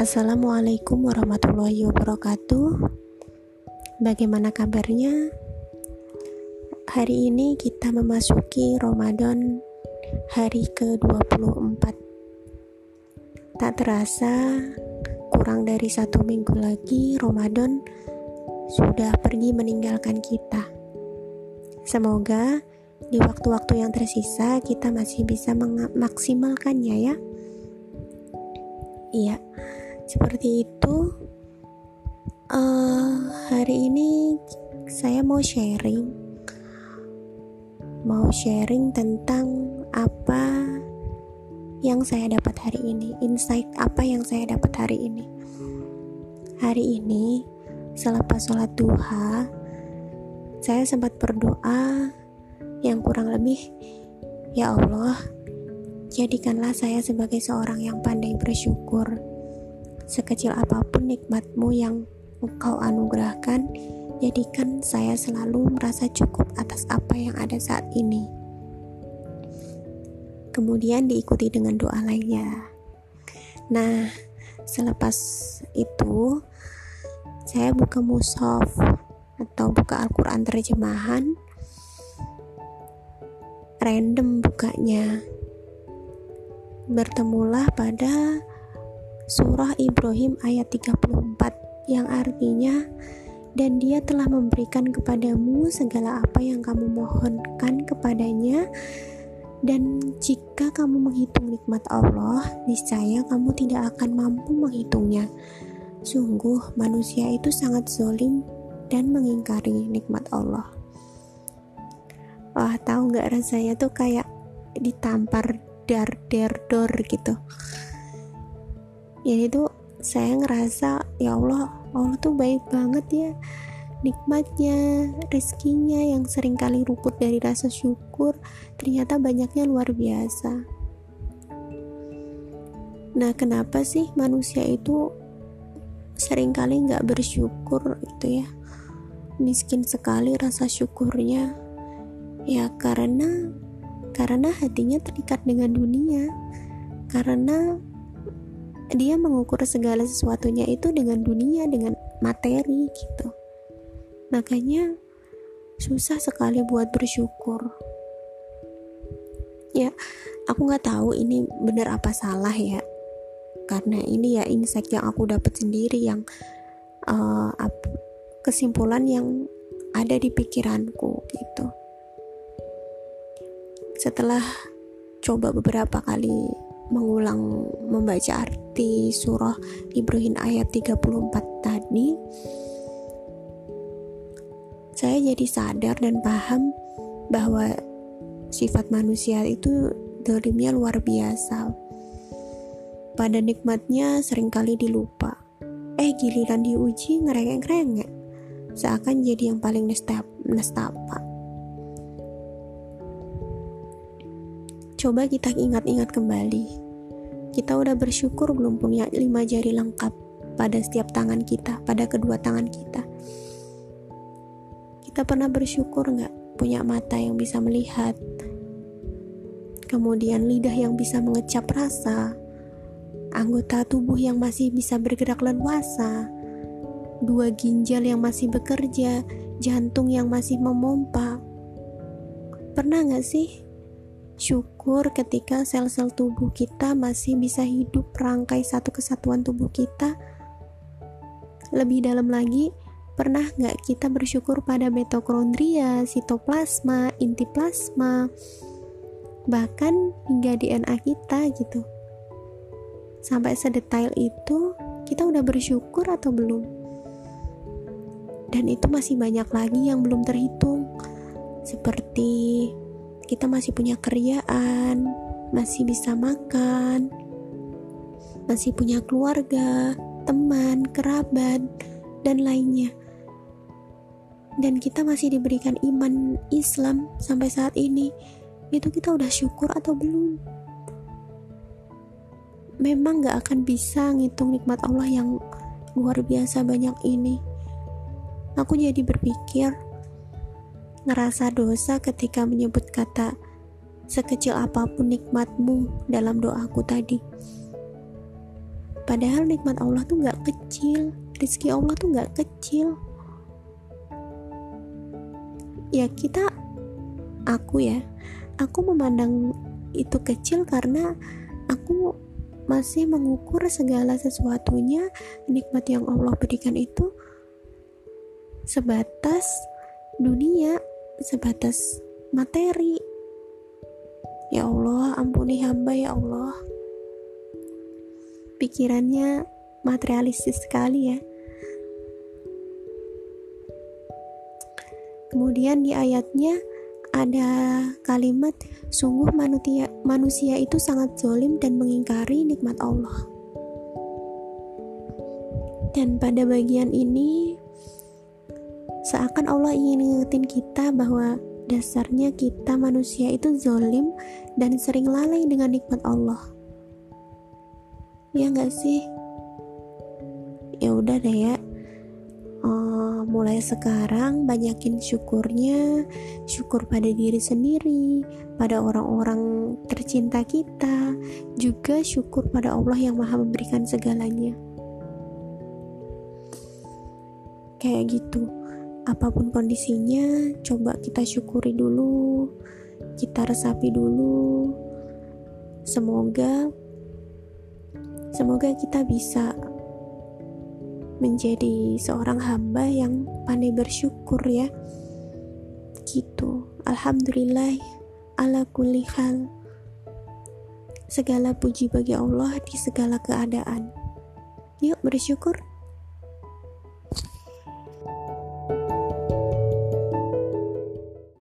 Assalamualaikum warahmatullahi wabarakatuh. Bagaimana kabarnya? Hari ini kita memasuki Ramadan hari ke-24. Tak terasa, kurang dari satu minggu lagi Ramadan sudah pergi meninggalkan kita. Semoga di waktu-waktu yang tersisa kita masih bisa memaksimalkannya ya. Iya, seperti itu. Uh, hari ini saya mau sharing, mau sharing tentang apa yang saya dapat hari ini, insight apa yang saya dapat hari ini. Hari ini, selepas sholat duha, saya sempat berdoa yang kurang lebih, "Ya Allah, jadikanlah saya sebagai seorang yang pandai bersyukur. Sekecil apa pun nikmatmu yang engkau anugerahkan, jadikan saya selalu merasa cukup atas apa yang ada saat ini." kemudian diikuti dengan doa lainnya. Nah, selepas itu saya buka mushaf atau buka Al-Quran terjemahan random bukanya bertemulah pada surah Ibrahim ayat 34 yang artinya dan dia telah memberikan kepadamu segala apa yang kamu mohonkan kepadanya dan jika kamu menghitung nikmat Allah, niscaya kamu tidak akan mampu menghitungnya. Sungguh, manusia itu sangat zolim dan mengingkari nikmat Allah. Wah, tahu nggak rasanya tuh kayak ditampar dar der dor gitu. Jadi tuh saya ngerasa ya Allah, Allah tuh baik banget ya nikmatnya, rezekinya yang sering kali luput dari rasa syukur, ternyata banyaknya luar biasa. Nah, kenapa sih manusia itu sering kali nggak bersyukur gitu ya? Miskin sekali rasa syukurnya. Ya karena karena hatinya terikat dengan dunia. Karena dia mengukur segala sesuatunya itu dengan dunia, dengan materi gitu. Makanya susah sekali buat bersyukur. Ya aku nggak tahu ini benar apa salah ya. Karena ini ya insight yang aku dapat sendiri yang uh, kesimpulan yang ada di pikiranku gitu. Setelah coba beberapa kali mengulang membaca arti surah Ibrahim ayat 34 tadi saya jadi sadar dan paham bahwa sifat manusia itu dolimnya luar biasa. Pada nikmatnya sering kali dilupa. Eh giliran diuji ngerengek-ngerengek. Seakan jadi yang paling nestapa. Coba kita ingat-ingat kembali. Kita udah bersyukur belum punya lima jari lengkap pada setiap tangan kita, pada kedua tangan kita. Kita pernah bersyukur nggak punya mata yang bisa melihat, kemudian lidah yang bisa mengecap rasa, anggota tubuh yang masih bisa bergerak leluasa, dua ginjal yang masih bekerja, jantung yang masih memompa. Pernah nggak sih syukur ketika sel-sel tubuh kita masih bisa hidup rangkai satu kesatuan tubuh kita? Lebih dalam lagi, Pernah nggak kita bersyukur pada mitokondria, sitoplasma, inti plasma, bahkan hingga DNA kita gitu. Sampai sedetail itu, kita udah bersyukur atau belum? Dan itu masih banyak lagi yang belum terhitung. Seperti kita masih punya kerjaan, masih bisa makan, masih punya keluarga, teman, kerabat, dan lainnya. Dan kita masih diberikan iman Islam sampai saat ini. Itu kita udah syukur atau belum? Memang gak akan bisa ngitung nikmat Allah yang luar biasa banyak ini. Aku jadi berpikir ngerasa dosa ketika menyebut kata sekecil apa pun nikmatmu dalam doaku tadi. Padahal nikmat Allah tuh nggak kecil rizki Allah tuh nggak kecil. Ya kita aku ya aku memandang itu kecil karena aku masih mengukur segala sesuatunya nikmat yang Allah berikan itu sebatas dunia sebatas materi. Ya Allah ampuni hamba ya Allah. Pikirannya materialistis sekali ya. Kemudian di ayatnya ada kalimat sungguh manusia manusia itu sangat zolim dan mengingkari nikmat Allah. Dan pada bagian ini seakan Allah ingin ngingetin kita bahwa dasarnya kita manusia itu zolim dan sering lalai dengan nikmat Allah. Ya nggak sih? Ya udah deh ya. Mulai sekarang banyakin syukurnya, syukur pada diri sendiri, pada orang-orang tercinta kita, juga syukur pada Allah yang Maha memberikan segalanya. Kayak gitu, apa pun kondisinya, coba kita syukuri dulu, kita resapi dulu. Semoga, semoga kita bisa menjadi seorang hamba yang pandai bersyukur ya. Gitu. Alhamdulillah ala kulli segala puji bagi Allah di segala keadaan. Yuk bersyukur